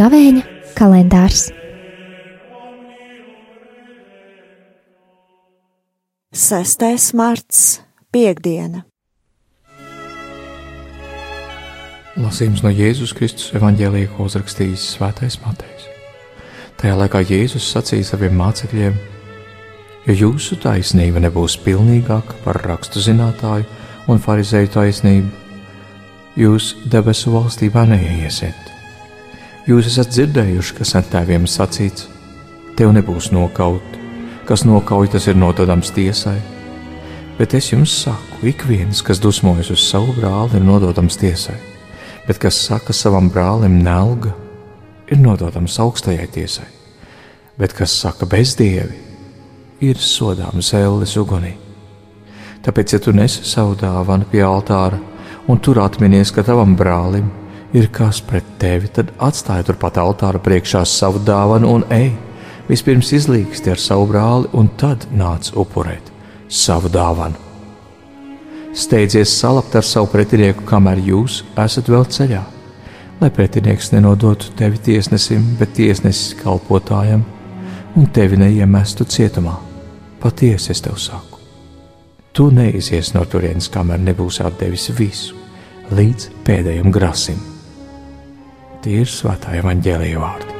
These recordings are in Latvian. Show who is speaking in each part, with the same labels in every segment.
Speaker 1: Gavēņa kalendārs.
Speaker 2: Sestais marts, piekdiena.
Speaker 3: Lasījums no Jēzus Kristus evanģēlīja, ko uzrakstījis Svētais Matejs. Tajā laikā Jēzus sacīja saviem mācekļiem: Ja jūsu taisnība nebūs pilnīgāka par rakstu zinātāju un farizēju taisnību, jūs debesu valstībā neiesiet. Jūs esat dzirdējuši, ka sentēviem sacīts: Tev nebūs nokaut, kas nokauj, tas ir nododams tiesai. Bet es jums saku, ik viens, kas dusmojas uz savu brāli, ir nododams tiesai bet kas saka savam brālim nelga, ir nododams augstajai tiesai, bet kas saka bezdievi, ir sodāms zēles ugunī. Tāpēc, ja tu nesi savu dāvanu pie altāra un tur atminies, ka tavam brālim ir kas pret tevi, tad atstāj turpat altāra priekšā savu dāvanu un ej. Vispirms izlīgsti ar savu brāli, un tad nāc upurēt savu dāvanu. Steidzies salabt ar savu pretinieku, kamēr jūs esat vēl ceļā, lai pretinieks nenodotu tevi tiesnesim, bet tiesnesis kalpotājam, un tevi neiemestu cietumā. Patiesi es tev saku, tu neizies no turienes, kamēr nebūsi atdevis visu, līdz pēdējiem grasim. Tie ir svētā evaņģēlīja vārdi.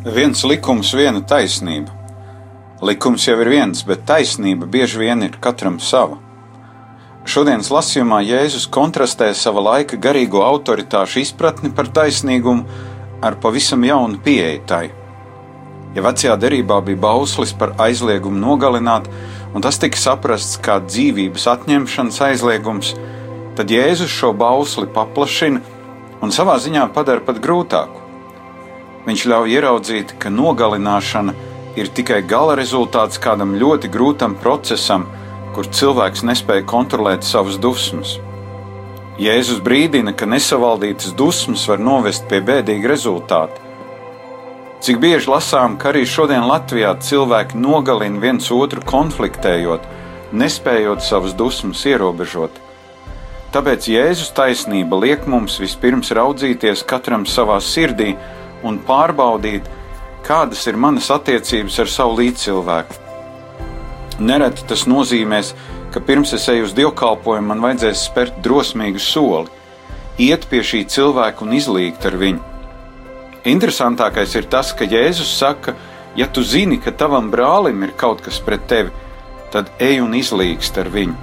Speaker 4: Viens likums, viena taisnība. Likums jau ir viens, bet taisnība bieži vien ir katram sava. Šodienas lasījumā Jēzus kontrastē sava laika garīgo autoritāšu izpratni par taisnīgumu ar pavisam jaunu pieeju tai. Ja vecajā derībā bija bauslis par aizliegumu nogalināt, un tas tika saprasts kā dzīvības atņemšanas aizliegums, tad Jēzus šo bausli paplašina un savā ziņā padara pat grūtāku. Viņš ļauj ieraudzīt, ka nogalināšana ir tikai gala rezultāts kādam ļoti grūtam procesam, kur cilvēks nespēja kontrolēt savas dusmas. Jēzus brīdina, ka nesavaldītas dusmas var novest pie bēdīga rezultāta. Cik bieži lasām, ka arī šodien Latvijā cilvēki nogalina viens otru konfliktējot, nespējot savas dusmas ierobežot. Tāpēc Jēzus taisnība liek mums vispirms raudzīties katram savā sirdī, un pārbaudīt, kādas ir manas attiecības ar savu līdzcilvēku. Nereti tas nozīmēs, ka pirms es eju uz dievkalpojumu, man vajadzēs spērt drosmīgu soli, iet pie šī cilvēka un izlīgt ar viņu. Interesantākais ir tas, ka Jēzus saka, ja tu zini, ka tavam brālim ir kaut kas pret tevi, tad ej un izlīgst ar viņu.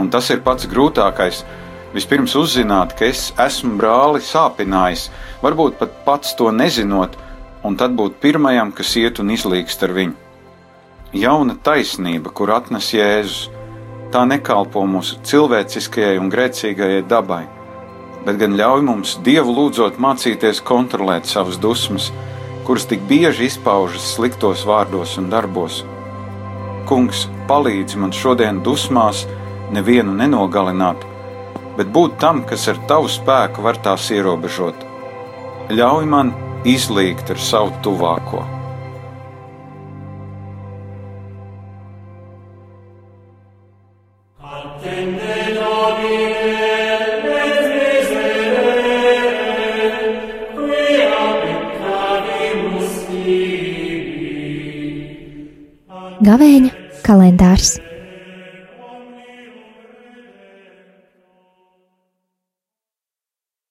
Speaker 4: Un tas ir pats grūtākais. Vispirms uzzināt, ka es esmu brāli sāpinājis, varbūt pat pats to nezinot, un tad būt pirmajam, kas iet un izlīgst ar viņu. Jauna taisnība, kur atnes Jēzus, tā nekalpo mūsu cilvēciskajai un grēcīgajai dabai, bet gan ļauj mums Dievu lūdzot mācīties kontrolēt savas dusmas, kuras tik bieži izpaužas sliktos vārdos un darbos. Kungs, palīdzi man šodien dusmās nevienu nenogalināt, bet būt tam, kas ar tavu spēku var tās ierobežot ļauj man izlīgt ar savu tuvāko.
Speaker 1: Gavēņa kalendārs